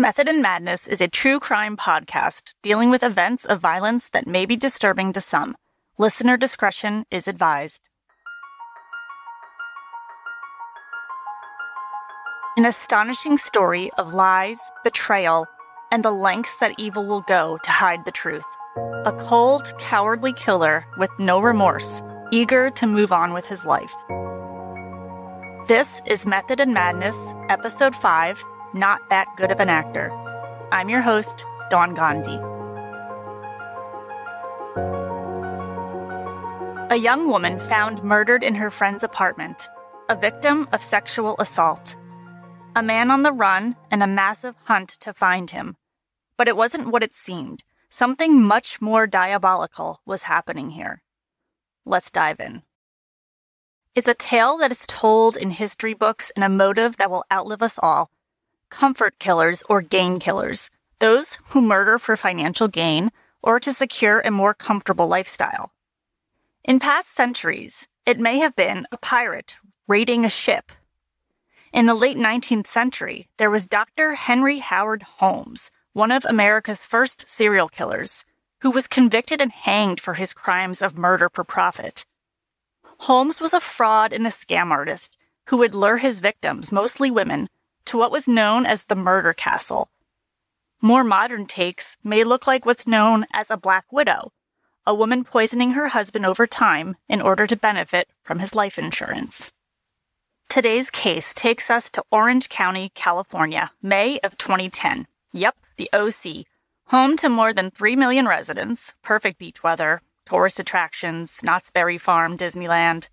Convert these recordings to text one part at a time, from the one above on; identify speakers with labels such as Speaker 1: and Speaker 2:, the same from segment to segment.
Speaker 1: Method and Madness is a true crime podcast dealing with events of violence that may be disturbing to some. Listener discretion is advised. An astonishing story of lies, betrayal, and the lengths that evil will go to hide the truth. A cold, cowardly killer with no remorse, eager to move on with his life. This is Method and Madness, Episode 5 Not That Good of an Actor. I'm your host, Dawn Gandhi. A young woman found murdered in her friend's apartment, a victim of sexual assault. A man on the run and a massive hunt to find him. But it wasn't what it seemed. Something much more diabolical was happening here. Let's dive in. It's a tale that is told in history books in a motive that will outlive us all comfort killers or gain killers, those who murder for financial gain or to secure a more comfortable lifestyle. In past centuries, it may have been a pirate raiding a ship. In the late 19th century, there was Dr. Henry Howard Holmes, one of America's first serial killers, who was convicted and hanged for his crimes of murder for profit. Holmes was a fraud and a scam artist who would lure his victims, mostly women, to what was known as the murder castle. More modern takes may look like what's known as a black widow, a woman poisoning her husband over time in order to benefit from his life insurance. Today's case takes us to Orange County, California, May of 2010. Yep, the OC, home to more than 3 million residents, perfect beach weather, tourist attractions, Knott's Berry Farm, Disneyland.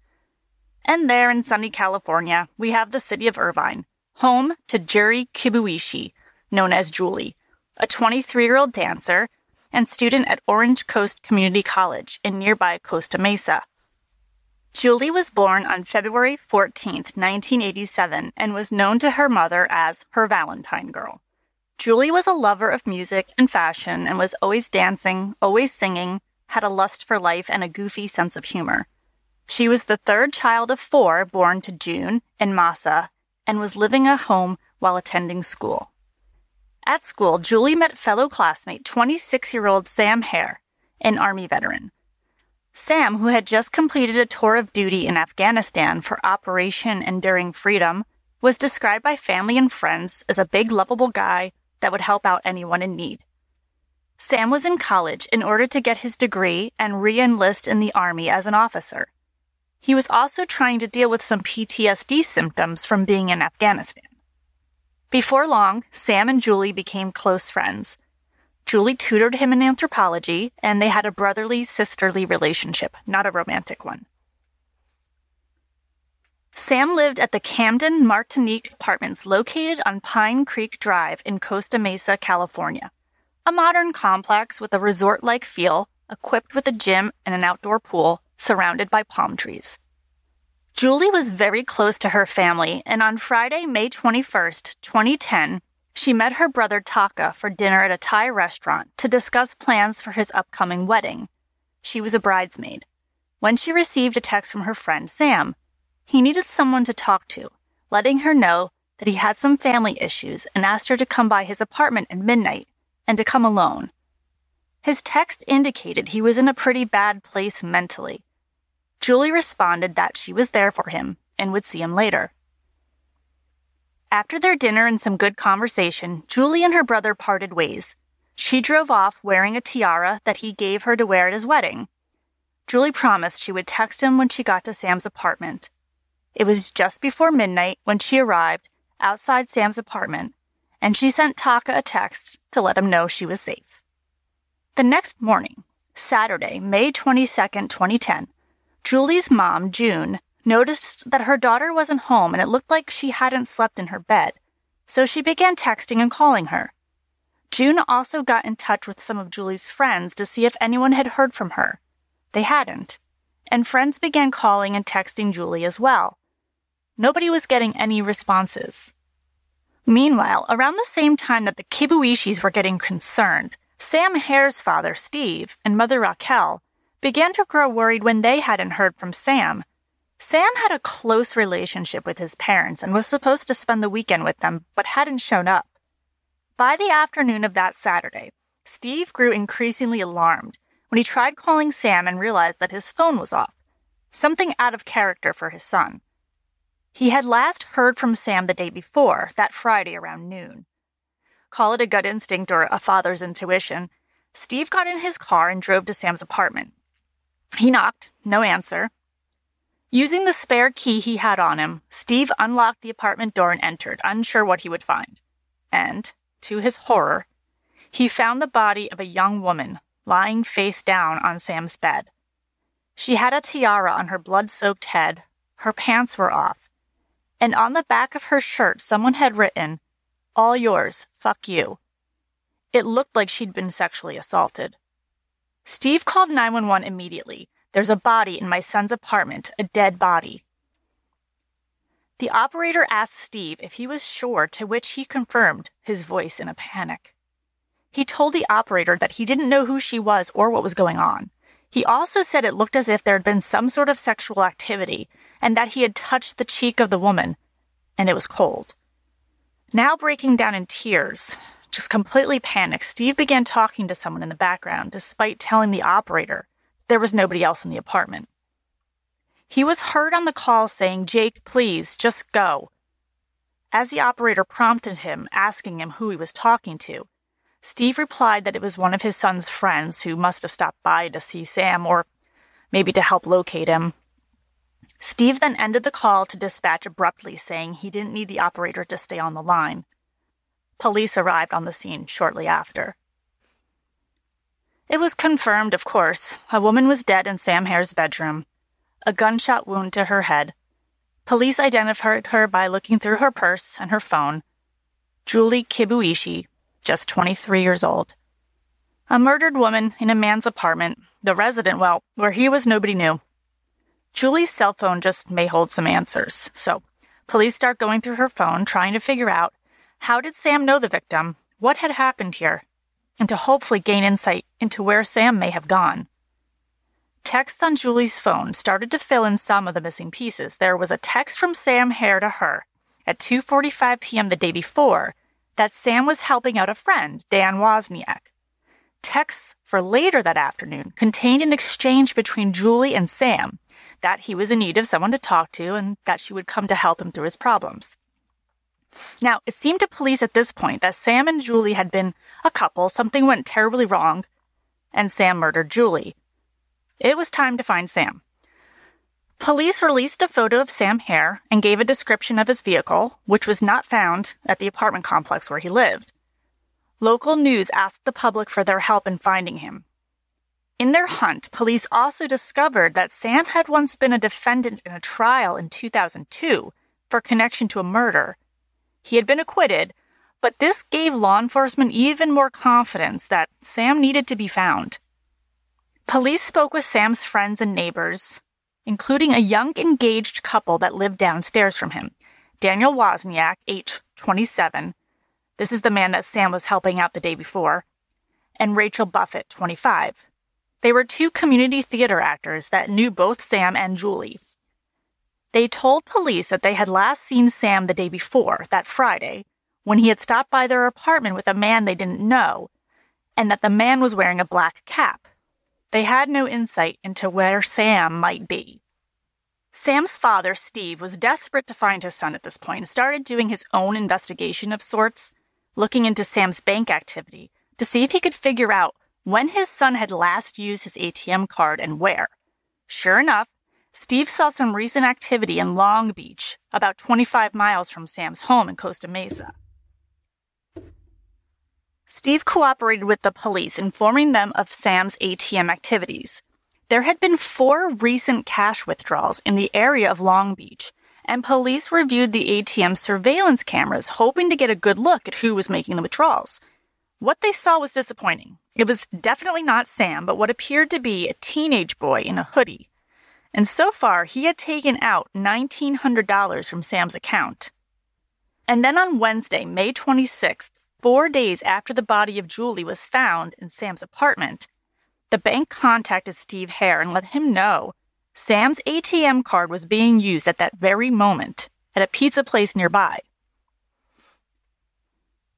Speaker 1: And there in sunny California, we have the city of Irvine, home to Juri Kibuishi, known as Julie, a 23 year old dancer and student at Orange Coast Community College in nearby Costa Mesa. Julie was born on February 14, 1987, and was known to her mother as her Valentine girl. Julie was a lover of music and fashion and was always dancing, always singing, had a lust for life and a goofy sense of humor. She was the third child of four born to June and Masa and was living at home while attending school. At school, Julie met fellow classmate 26 year old Sam Hare, an Army veteran. Sam, who had just completed a tour of duty in Afghanistan for Operation Enduring Freedom, was described by family and friends as a big, lovable guy that would help out anyone in need. Sam was in college in order to get his degree and re enlist in the Army as an officer. He was also trying to deal with some PTSD symptoms from being in Afghanistan. Before long, Sam and Julie became close friends. Julie tutored him in anthropology, and they had a brotherly, sisterly relationship, not a romantic one. Sam lived at the Camden Martinique Apartments located on Pine Creek Drive in Costa Mesa, California a modern complex with a resort like feel, equipped with a gym and an outdoor pool, surrounded by palm trees. Julie was very close to her family, and on Friday, May 21st, 2010, she met her brother Taka for dinner at a Thai restaurant to discuss plans for his upcoming wedding. She was a bridesmaid. When she received a text from her friend Sam, he needed someone to talk to, letting her know that he had some family issues and asked her to come by his apartment at midnight and to come alone. His text indicated he was in a pretty bad place mentally. Julie responded that she was there for him and would see him later. After their dinner and some good conversation, Julie and her brother parted ways. She drove off wearing a tiara that he gave her to wear at his wedding. Julie promised she would text him when she got to Sam's apartment. It was just before midnight when she arrived outside Sam's apartment and she sent Taka a text to let him know she was safe. The next morning, Saturday, May 22, 2010, Julie's mom, June, noticed that her daughter wasn't home and it looked like she hadn't slept in her bed, so she began texting and calling her. June also got in touch with some of Julie's friends to see if anyone had heard from her. They hadn't, and friends began calling and texting Julie as well. Nobody was getting any responses. Meanwhile, around the same time that the Kibuishis were getting concerned, Sam Hare's father, Steve, and mother Raquel began to grow worried when they hadn't heard from Sam. Sam had a close relationship with his parents and was supposed to spend the weekend with them, but hadn't shown up. By the afternoon of that Saturday, Steve grew increasingly alarmed when he tried calling Sam and realized that his phone was off, something out of character for his son. He had last heard from Sam the day before, that Friday around noon. Call it a gut instinct or a father's intuition, Steve got in his car and drove to Sam's apartment. He knocked, no answer. Using the spare key he had on him, Steve unlocked the apartment door and entered, unsure what he would find. And, to his horror, he found the body of a young woman lying face down on Sam's bed. She had a tiara on her blood soaked head, her pants were off, and on the back of her shirt, someone had written, All yours, fuck you. It looked like she'd been sexually assaulted. Steve called 911 immediately. There's a body in my son's apartment, a dead body. The operator asked Steve if he was sure, to which he confirmed, his voice in a panic. He told the operator that he didn't know who she was or what was going on. He also said it looked as if there had been some sort of sexual activity and that he had touched the cheek of the woman, and it was cold. Now breaking down in tears, just completely panicked, Steve began talking to someone in the background, despite telling the operator there was nobody else in the apartment. He was heard on the call saying, Jake, please, just go. As the operator prompted him, asking him who he was talking to, Steve replied that it was one of his son's friends who must have stopped by to see Sam or maybe to help locate him. Steve then ended the call to dispatch abruptly, saying he didn't need the operator to stay on the line. Police arrived on the scene shortly after. It was confirmed, of course. A woman was dead in Sam Hare's bedroom, a gunshot wound to her head. Police identified her by looking through her purse and her phone. Julie Kibuishi, just 23 years old. A murdered woman in a man's apartment, the resident, well, where he was, nobody knew. Julie's cell phone just may hold some answers, so police start going through her phone, trying to figure out how did Sam know the victim? What had happened here? And to hopefully gain insight into where Sam may have gone. Texts on Julie's phone started to fill in some of the missing pieces. There was a text from Sam Hare to her at 2:45 p.m. the day before that Sam was helping out a friend, Dan Wozniak. Texts for later that afternoon contained an exchange between Julie and Sam that he was in need of someone to talk to and that she would come to help him through his problems. Now, it seemed to police at this point that Sam and Julie had been a couple, something went terribly wrong, and Sam murdered Julie. It was time to find Sam. Police released a photo of Sam Hare and gave a description of his vehicle, which was not found at the apartment complex where he lived. Local news asked the public for their help in finding him. In their hunt, police also discovered that Sam had once been a defendant in a trial in 2002 for connection to a murder he had been acquitted, but this gave law enforcement even more confidence that Sam needed to be found. Police spoke with Sam's friends and neighbors, including a young engaged couple that lived downstairs from him. Daniel Wozniak, age 27. This is the man that Sam was helping out the day before. And Rachel Buffett, 25. They were two community theater actors that knew both Sam and Julie. They told police that they had last seen Sam the day before, that Friday, when he had stopped by their apartment with a man they didn't know, and that the man was wearing a black cap. They had no insight into where Sam might be. Sam's father, Steve, was desperate to find his son at this point and started doing his own investigation of sorts, looking into Sam's bank activity to see if he could figure out when his son had last used his ATM card and where. Sure enough, Steve saw some recent activity in Long Beach, about 25 miles from Sam's home in Costa Mesa. Steve cooperated with the police, informing them of Sam's ATM activities. There had been four recent cash withdrawals in the area of Long Beach, and police reviewed the ATM surveillance cameras, hoping to get a good look at who was making the withdrawals. What they saw was disappointing. It was definitely not Sam, but what appeared to be a teenage boy in a hoodie and so far he had taken out $1,900 from Sam's account. And then on Wednesday, May 26th, four days after the body of Julie was found in Sam's apartment, the bank contacted Steve Hare and let him know Sam's ATM card was being used at that very moment at a pizza place nearby.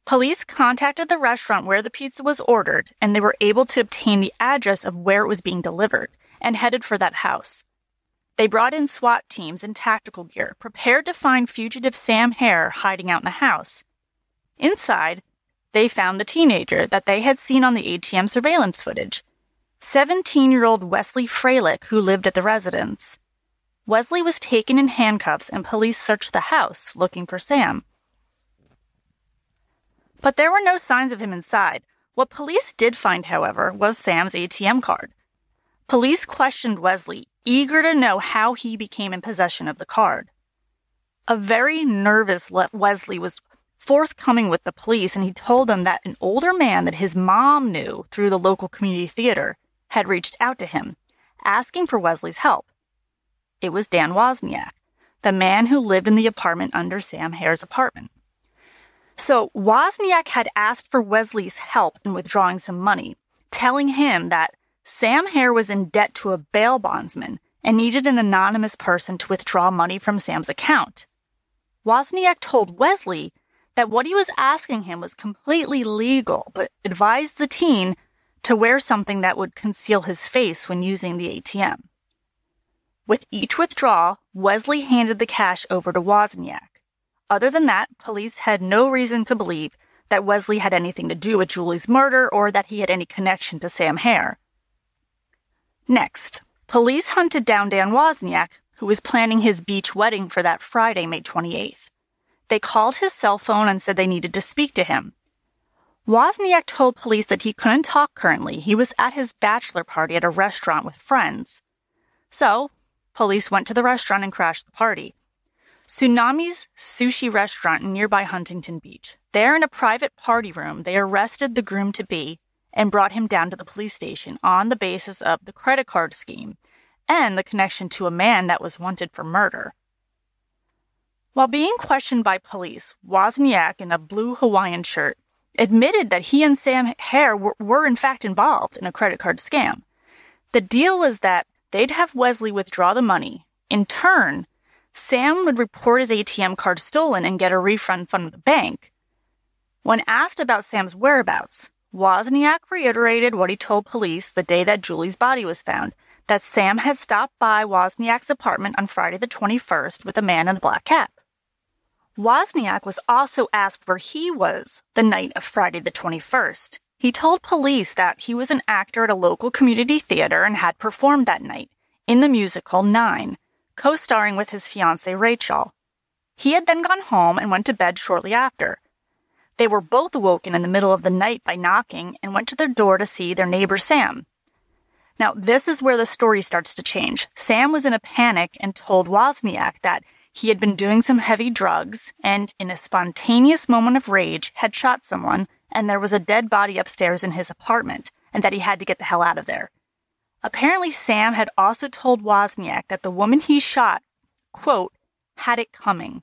Speaker 1: Police contacted the restaurant where the pizza was ordered, and they were able to obtain the address of where it was being delivered and headed for that house. They brought in SWAT teams and tactical gear, prepared to find fugitive Sam Hare hiding out in the house. Inside, they found the teenager that they had seen on the ATM surveillance footage 17 year old Wesley Freilich, who lived at the residence. Wesley was taken in handcuffs and police searched the house looking for Sam. But there were no signs of him inside. What police did find, however, was Sam's ATM card. Police questioned Wesley, eager to know how he became in possession of the card. A very nervous Wesley was forthcoming with the police and he told them that an older man that his mom knew through the local community theater had reached out to him, asking for Wesley's help. It was Dan Wozniak, the man who lived in the apartment under Sam Hare's apartment. So Wozniak had asked for Wesley's help in withdrawing some money, telling him that Sam Hare was in debt to a bail bondsman and needed an anonymous person to withdraw money from Sam's account. Wozniak told Wesley that what he was asking him was completely legal, but advised the teen to wear something that would conceal his face when using the ATM. With each withdrawal, Wesley handed the cash over to Wozniak. Other than that, police had no reason to believe that Wesley had anything to do with Julie's murder or that he had any connection to Sam Hare. Next, police hunted down Dan Wozniak, who was planning his beach wedding for that Friday, May 28th. They called his cell phone and said they needed to speak to him. Wozniak told police that he couldn't talk currently. He was at his bachelor party at a restaurant with friends. So, police went to the restaurant and crashed the party. Tsunami's sushi restaurant in nearby Huntington Beach. There in a private party room, they arrested the groom to be and brought him down to the police station on the basis of the credit card scheme and the connection to a man that was wanted for murder. While being questioned by police, Wozniak, in a blue Hawaiian shirt, admitted that he and Sam Hare were, were in fact involved in a credit card scam. The deal was that they'd have Wesley withdraw the money. In turn, Sam would report his ATM card stolen and get a refund from the bank. When asked about Sam's whereabouts, Wozniak reiterated what he told police the day that Julie's body was found that Sam had stopped by Wozniak's apartment on Friday the 21st with a man in a black cap. Wozniak was also asked where he was the night of Friday the 21st. He told police that he was an actor at a local community theater and had performed that night in the musical Nine, co starring with his fiancee Rachel. He had then gone home and went to bed shortly after. They were both awoken in the middle of the night by knocking and went to their door to see their neighbor Sam. Now, this is where the story starts to change. Sam was in a panic and told Wozniak that he had been doing some heavy drugs and, in a spontaneous moment of rage, had shot someone, and there was a dead body upstairs in his apartment, and that he had to get the hell out of there. Apparently, Sam had also told Wozniak that the woman he shot, quote, had it coming.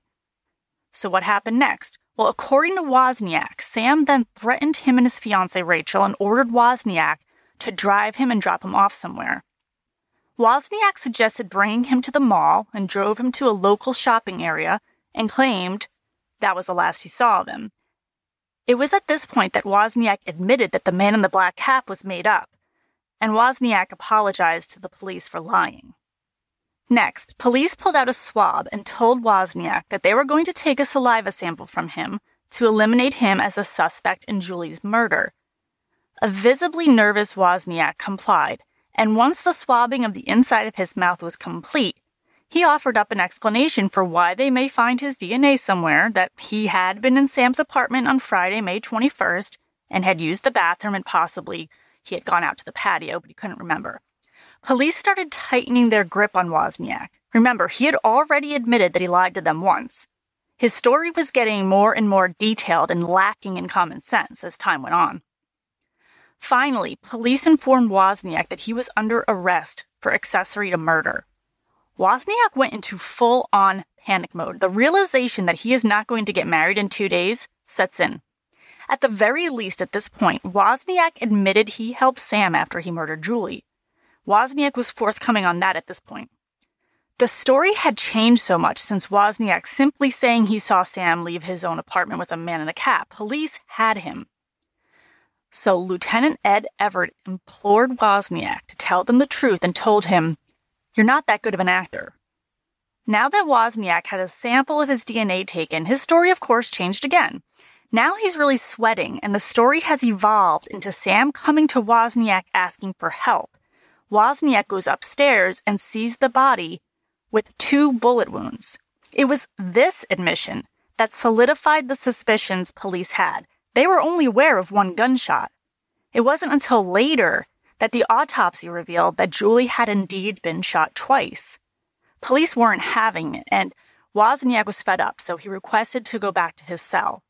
Speaker 1: So what happened next? Well, according to Wozniak, Sam then threatened him and his fiancee Rachel and ordered Wozniak to drive him and drop him off somewhere. Wozniak suggested bringing him to the mall and drove him to a local shopping area and claimed that was the last he saw of him. It was at this point that Wozniak admitted that the man in the black cap was made up and Wozniak apologized to the police for lying. Next, police pulled out a swab and told Wozniak that they were going to take a saliva sample from him to eliminate him as a suspect in Julie's murder. A visibly nervous Wozniak complied, and once the swabbing of the inside of his mouth was complete, he offered up an explanation for why they may find his DNA somewhere that he had been in Sam's apartment on Friday, May 21st, and had used the bathroom and possibly he had gone out to the patio, but he couldn't remember. Police started tightening their grip on Wozniak. Remember, he had already admitted that he lied to them once. His story was getting more and more detailed and lacking in common sense as time went on. Finally, police informed Wozniak that he was under arrest for accessory to murder. Wozniak went into full on panic mode. The realization that he is not going to get married in two days sets in. At the very least, at this point, Wozniak admitted he helped Sam after he murdered Julie. Wozniak was forthcoming on that at this point. The story had changed so much since Wozniak simply saying he saw Sam leave his own apartment with a man in a cap. Police had him. So Lieutenant Ed Everett implored Wozniak to tell them the truth and told him, You're not that good of an actor. Now that Wozniak had a sample of his DNA taken, his story, of course, changed again. Now he's really sweating, and the story has evolved into Sam coming to Wozniak asking for help. Wozniak goes upstairs and sees the body with two bullet wounds. It was this admission that solidified the suspicions police had. They were only aware of one gunshot. It wasn't until later that the autopsy revealed that Julie had indeed been shot twice. Police weren't having it, and Wozniak was fed up, so he requested to go back to his cell.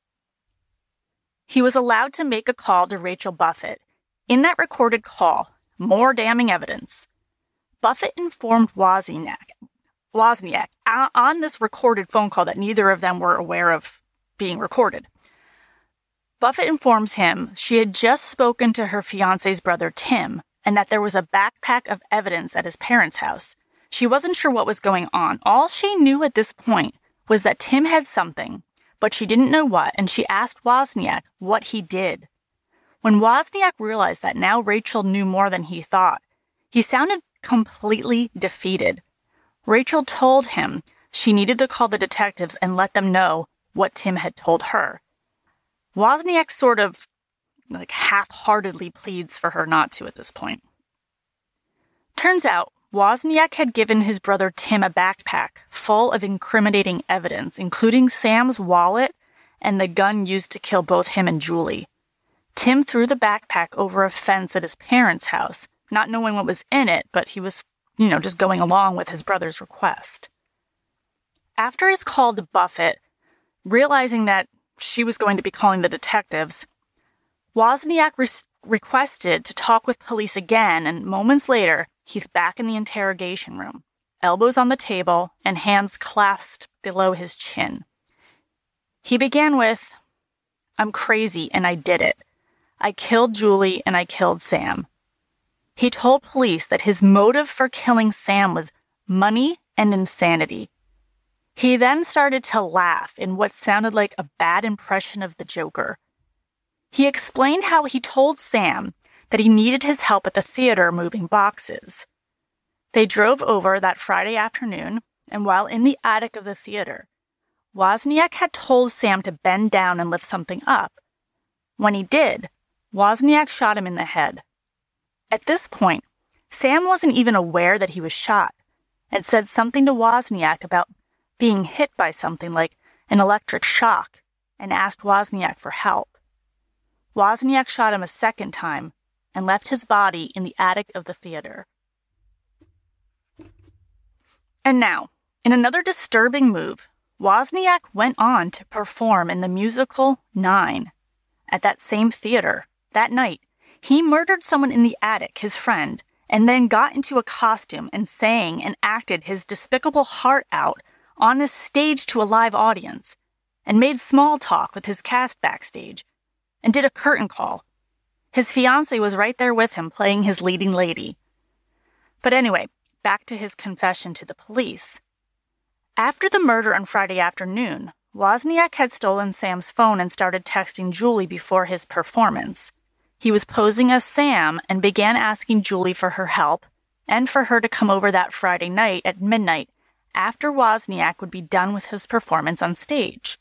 Speaker 1: He was allowed to make a call to Rachel Buffett. In that recorded call, more damning evidence. Buffett informed Wozniak, Wozniak uh, on this recorded phone call that neither of them were aware of being recorded. Buffett informs him she had just spoken to her fiance's brother Tim and that there was a backpack of evidence at his parents' house. She wasn't sure what was going on. All she knew at this point was that Tim had something, but she didn't know what, and she asked Wozniak what he did. When Wozniak realized that now Rachel knew more than he thought, he sounded completely defeated. Rachel told him she needed to call the detectives and let them know what Tim had told her. Wozniak sort of like half-heartedly pleads for her not to at this point. Turns out Wozniak had given his brother Tim a backpack full of incriminating evidence, including Sam's wallet and the gun used to kill both him and Julie. Tim threw the backpack over a fence at his parents' house, not knowing what was in it, but he was, you know, just going along with his brother's request. After his call to Buffett, realizing that she was going to be calling the detectives, Wozniak re- requested to talk with police again, and moments later, he's back in the interrogation room, elbows on the table and hands clasped below his chin. He began with, I'm crazy and I did it. I killed Julie and I killed Sam. He told police that his motive for killing Sam was money and insanity. He then started to laugh in what sounded like a bad impression of the Joker. He explained how he told Sam that he needed his help at the theater moving boxes. They drove over that Friday afternoon, and while in the attic of the theater, Wozniak had told Sam to bend down and lift something up. When he did, Wozniak shot him in the head. At this point, Sam wasn't even aware that he was shot and said something to Wozniak about being hit by something like an electric shock and asked Wozniak for help. Wozniak shot him a second time and left his body in the attic of the theater. And now, in another disturbing move, Wozniak went on to perform in the musical Nine at that same theater that night. He murdered someone in the attic, his friend, and then got into a costume and sang and acted his despicable heart out on a stage to a live audience, and made small talk with his cast backstage, and did a curtain call. His fiancee was right there with him playing his leading lady. But anyway, back to his confession to the police. After the murder on Friday afternoon, Wozniak had stolen Sam's phone and started texting Julie before his performance. He was posing as Sam and began asking Julie for her help and for her to come over that Friday night at midnight after Wozniak would be done with his performance on stage.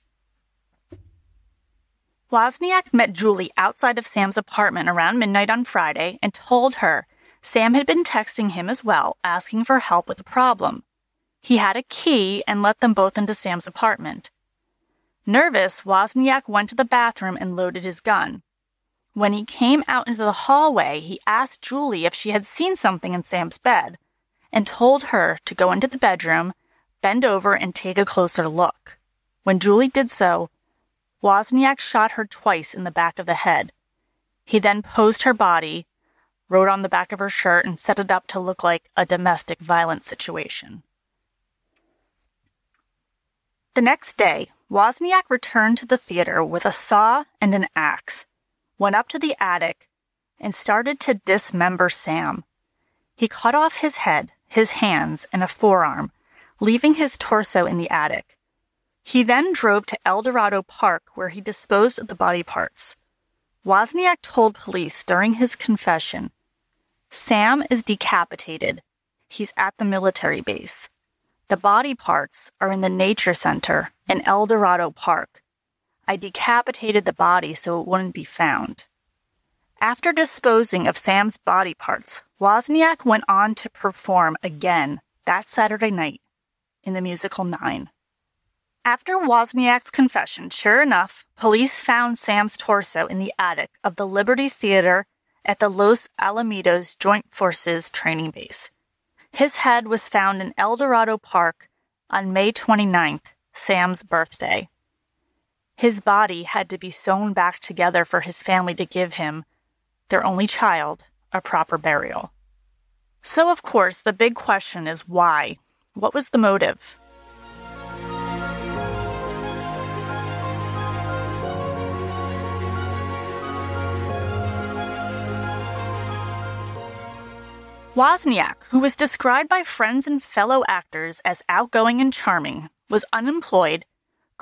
Speaker 1: Wozniak met Julie outside of Sam's apartment around midnight on Friday and told her Sam had been texting him as well, asking for help with a problem. He had a key and let them both into Sam's apartment. Nervous, Wozniak went to the bathroom and loaded his gun. When he came out into the hallway, he asked Julie if she had seen something in Sam's bed and told her to go into the bedroom bend over and take a closer look. When Julie did so, Wozniak shot her twice in the back of the head. He then posed her body, wrote on the back of her shirt, and set it up to look like a domestic violence situation. The next day, Wozniak returned to the theater with a saw and an axe, went up to the attic, and started to dismember Sam. He cut off his head, his hands, and a forearm, leaving his torso in the attic. He then drove to El Dorado Park where he disposed of the body parts. Wozniak told police during his confession Sam is decapitated. He's at the military base. The body parts are in the Nature Center in El Dorado Park. I decapitated the body so it wouldn't be found. After disposing of Sam's body parts, Wozniak went on to perform again that Saturday night in the musical Nine. After Wozniak's confession, sure enough, police found Sam's torso in the attic of the Liberty Theater at the Los Alamitos Joint Forces Training Base. His head was found in El Dorado Park on May 29th, Sam's birthday. His body had to be sewn back together for his family to give him, their only child, a proper burial. So, of course, the big question is why? What was the motive? Wozniak, who was described by friends and fellow actors as outgoing and charming, was unemployed,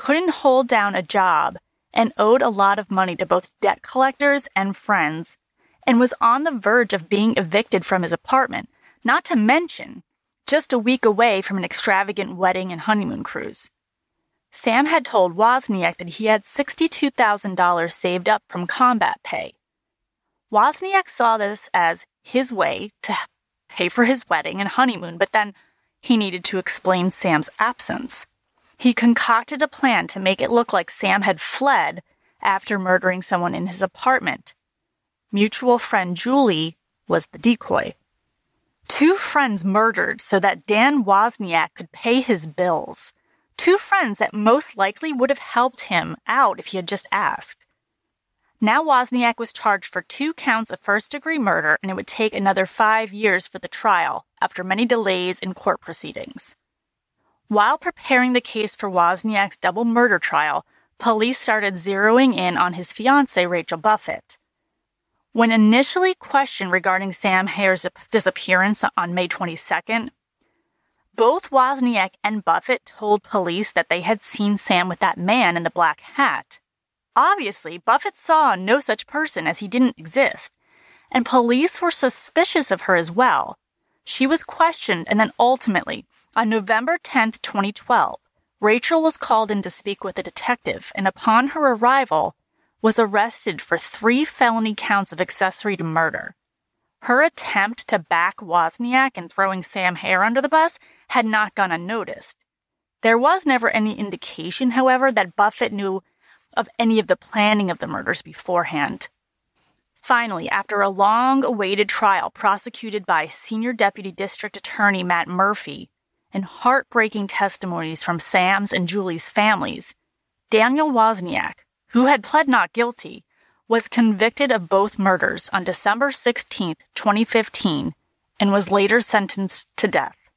Speaker 1: couldn't hold down a job, and owed a lot of money to both debt collectors and friends, and was on the verge of being evicted from his apartment, not to mention just a week away from an extravagant wedding and honeymoon cruise. Sam had told Wozniak that he had $62,000 saved up from combat pay. Wozniak saw this as his way to pay for his wedding and honeymoon, but then he needed to explain Sam's absence. He concocted a plan to make it look like Sam had fled after murdering someone in his apartment. Mutual friend Julie was the decoy. Two friends murdered so that Dan Wozniak could pay his bills. Two friends that most likely would have helped him out if he had just asked. Now Wozniak was charged for two counts of first degree murder, and it would take another five years for the trial after many delays in court proceedings. While preparing the case for Wozniak's double murder trial, police started zeroing in on his fiancee, Rachel Buffett. When initially questioned regarding Sam Hare's disappearance on May 22nd, both Wozniak and Buffett told police that they had seen Sam with that man in the black hat. Obviously, Buffett saw no such person as he didn't exist, and police were suspicious of her as well. She was questioned and then ultimately, on November 10, 2012, Rachel was called in to speak with a detective and upon her arrival was arrested for three felony counts of accessory to murder. Her attempt to back Wozniak and throwing Sam Hare under the bus had not gone unnoticed. There was never any indication, however, that Buffett knew of any of the planning of the murders beforehand. Finally, after a long awaited trial prosecuted by Senior Deputy District Attorney Matt Murphy and heartbreaking testimonies from Sam's and Julie's families, Daniel Wozniak, who had pled not guilty, was convicted of both murders on December 16, 2015, and was later sentenced to death.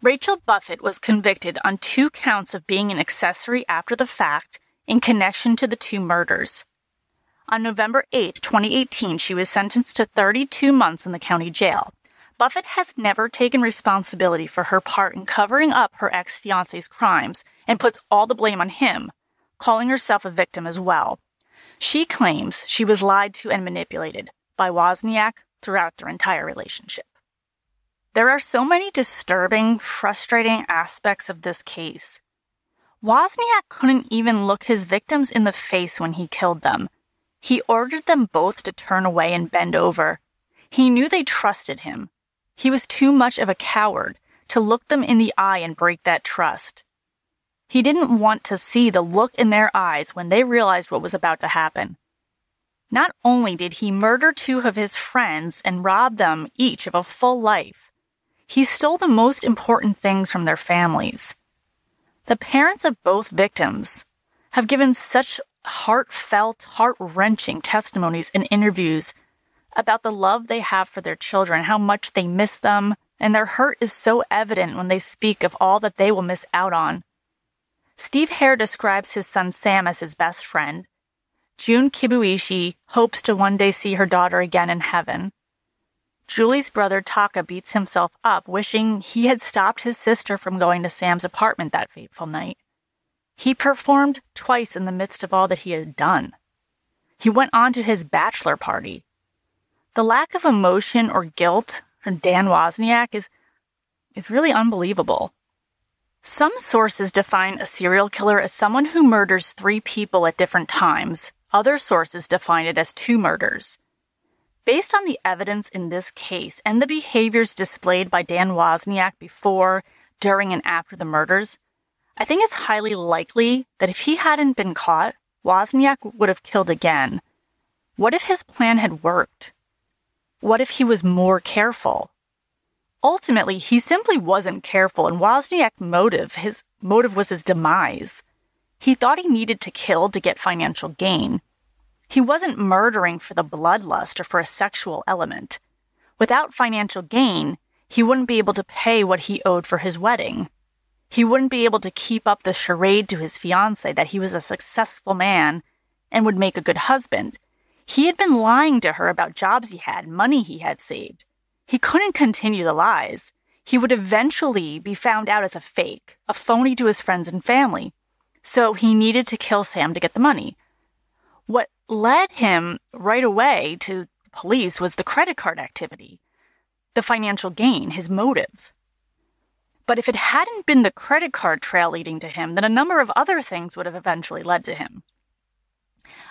Speaker 1: Rachel Buffett was convicted on two counts of being an accessory after the fact in connection to the two murders. On November 8, 2018, she was sentenced to 32 months in the county jail. Buffett has never taken responsibility for her part in covering up her ex fiance's crimes and puts all the blame on him, calling herself a victim as well. She claims she was lied to and manipulated by Wozniak throughout their entire relationship. There are so many disturbing, frustrating aspects of this case. Wozniak couldn't even look his victims in the face when he killed them. He ordered them both to turn away and bend over. He knew they trusted him. He was too much of a coward to look them in the eye and break that trust. He didn't want to see the look in their eyes when they realized what was about to happen. Not only did he murder two of his friends and rob them each of a full life, he stole the most important things from their families. The parents of both victims have given such heartfelt, heart wrenching testimonies and interviews about the love they have for their children, how much they miss them, and their hurt is so evident when they speak of all that they will miss out on. Steve Hare describes his son Sam as his best friend. June Kibuishi hopes to one day see her daughter again in heaven. Julie's brother Taka beats himself up, wishing he had stopped his sister from going to Sam's apartment that fateful night. He performed twice in the midst of all that he had done. He went on to his bachelor party. The lack of emotion or guilt from Dan Wozniak is, is really unbelievable. Some sources define a serial killer as someone who murders three people at different times. Other sources define it as two murders. Based on the evidence in this case and the behaviors displayed by Dan Wozniak before, during, and after the murders, I think it's highly likely that if he hadn't been caught, Wozniak would have killed again. What if his plan had worked? What if he was more careful? Ultimately, he simply wasn't careful, and Wozniak's motive, his motive was his demise. He thought he needed to kill to get financial gain. He wasn't murdering for the bloodlust or for a sexual element. Without financial gain, he wouldn't be able to pay what he owed for his wedding. He wouldn't be able to keep up the charade to his fiancee that he was a successful man and would make a good husband. He had been lying to her about jobs he had, money he had saved. He couldn't continue the lies. He would eventually be found out as a fake, a phony to his friends and family. So he needed to kill Sam to get the money. What led him right away to the police was the credit card activity, the financial gain, his motive. But if it hadn't been the credit card trail leading to him, then a number of other things would have eventually led to him.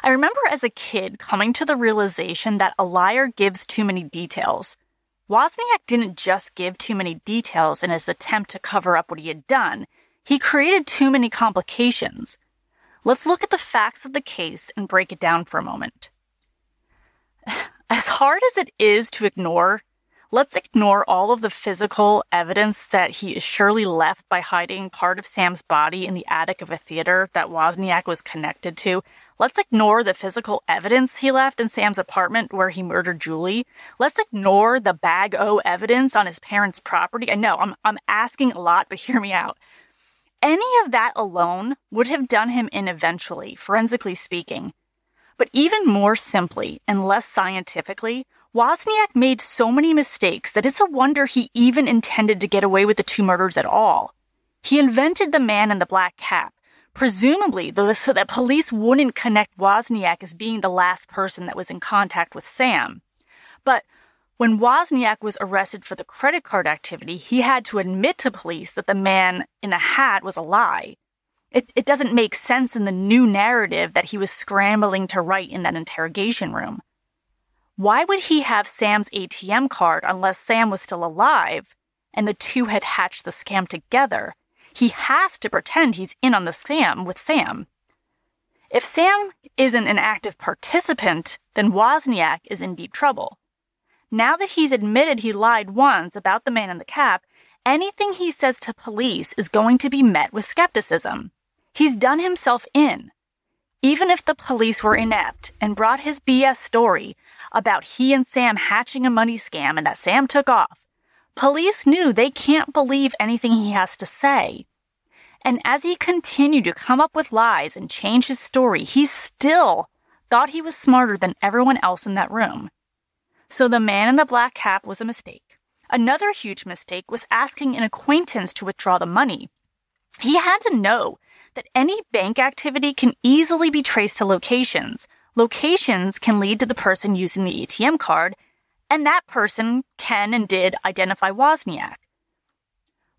Speaker 1: I remember as a kid coming to the realization that a liar gives too many details. Wozniak didn't just give too many details in his attempt to cover up what he had done, he created too many complications. Let's look at the facts of the case and break it down for a moment. As hard as it is to ignore, let's ignore all of the physical evidence that he is surely left by hiding part of Sam's body in the attic of a theater that Wozniak was connected to. Let's ignore the physical evidence he left in Sam's apartment where he murdered Julie. Let's ignore the bag O evidence on his parents' property. I know I'm, I'm asking a lot, but hear me out. Any of that alone would have done him in eventually, forensically speaking. But even more simply and less scientifically, Wozniak made so many mistakes that it's a wonder he even intended to get away with the two murders at all. He invented the man in the black cap, presumably so that police wouldn't connect Wozniak as being the last person that was in contact with Sam. But when Wozniak was arrested for the credit card activity, he had to admit to police that the man in the hat was a lie. It, it doesn't make sense in the new narrative that he was scrambling to write in that interrogation room. Why would he have Sam's ATM card unless Sam was still alive and the two had hatched the scam together? He has to pretend he's in on the scam with Sam. If Sam isn't an active participant, then Wozniak is in deep trouble. Now that he's admitted he lied once about the man in the cap, anything he says to police is going to be met with skepticism. He's done himself in. Even if the police were inept and brought his BS story about he and Sam hatching a money scam and that Sam took off, police knew they can't believe anything he has to say. And as he continued to come up with lies and change his story, he still thought he was smarter than everyone else in that room. So the man in the black cap was a mistake. Another huge mistake was asking an acquaintance to withdraw the money. He had to know that any bank activity can easily be traced to locations. Locations can lead to the person using the ATM card, and that person can and did identify Wozniak.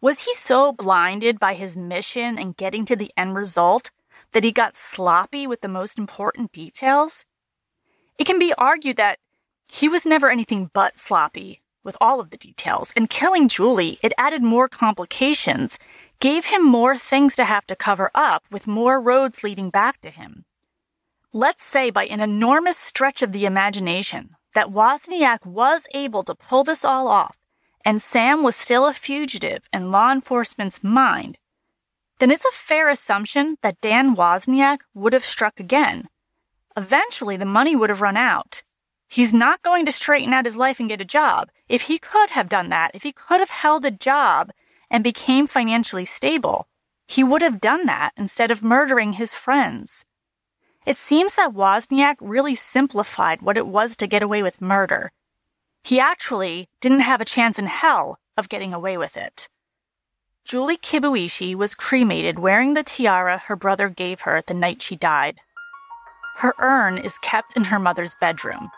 Speaker 1: Was he so blinded by his mission and getting to the end result that he got sloppy with the most important details? It can be argued that he was never anything but sloppy with all of the details, and killing Julie, it added more complications, gave him more things to have to cover up with more roads leading back to him. Let's say by an enormous stretch of the imagination that Wozniak was able to pull this all off and Sam was still a fugitive in law enforcement's mind, then it's a fair assumption that Dan Wozniak would have struck again. Eventually, the money would have run out, He's not going to straighten out his life and get a job. If he could have done that, if he could have held a job and became financially stable, he would have done that instead of murdering his friends. It seems that Wozniak really simplified what it was to get away with murder. he actually didn't have a chance in hell of getting away with it. Julie Kibuishi was cremated wearing the tiara her brother gave her the night she died. Her urn is kept in her mother's bedroom.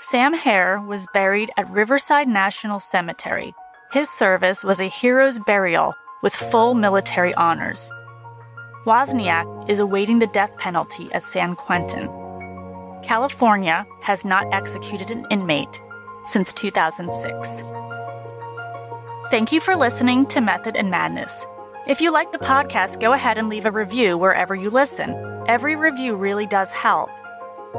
Speaker 1: Sam Hare was buried at Riverside National Cemetery. His service was a hero's burial with full military honors. Wozniak is awaiting the death penalty at San Quentin. California has not executed an inmate since 2006. Thank you for listening to Method and Madness. If you like the podcast, go ahead and leave a review wherever you listen. Every review really does help.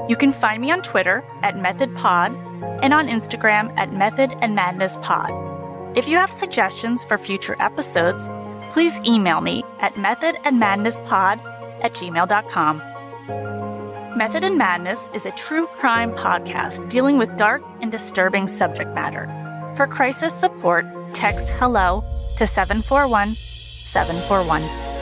Speaker 1: You can find me on Twitter at MethodPod and on Instagram at Method and Madness Pod. If you have suggestions for future episodes, please email me at methodandmadnesspod at gmail.com. Method and Madness is a true crime podcast dealing with dark and disturbing subject matter. For crisis support, text HELLO to 741 741.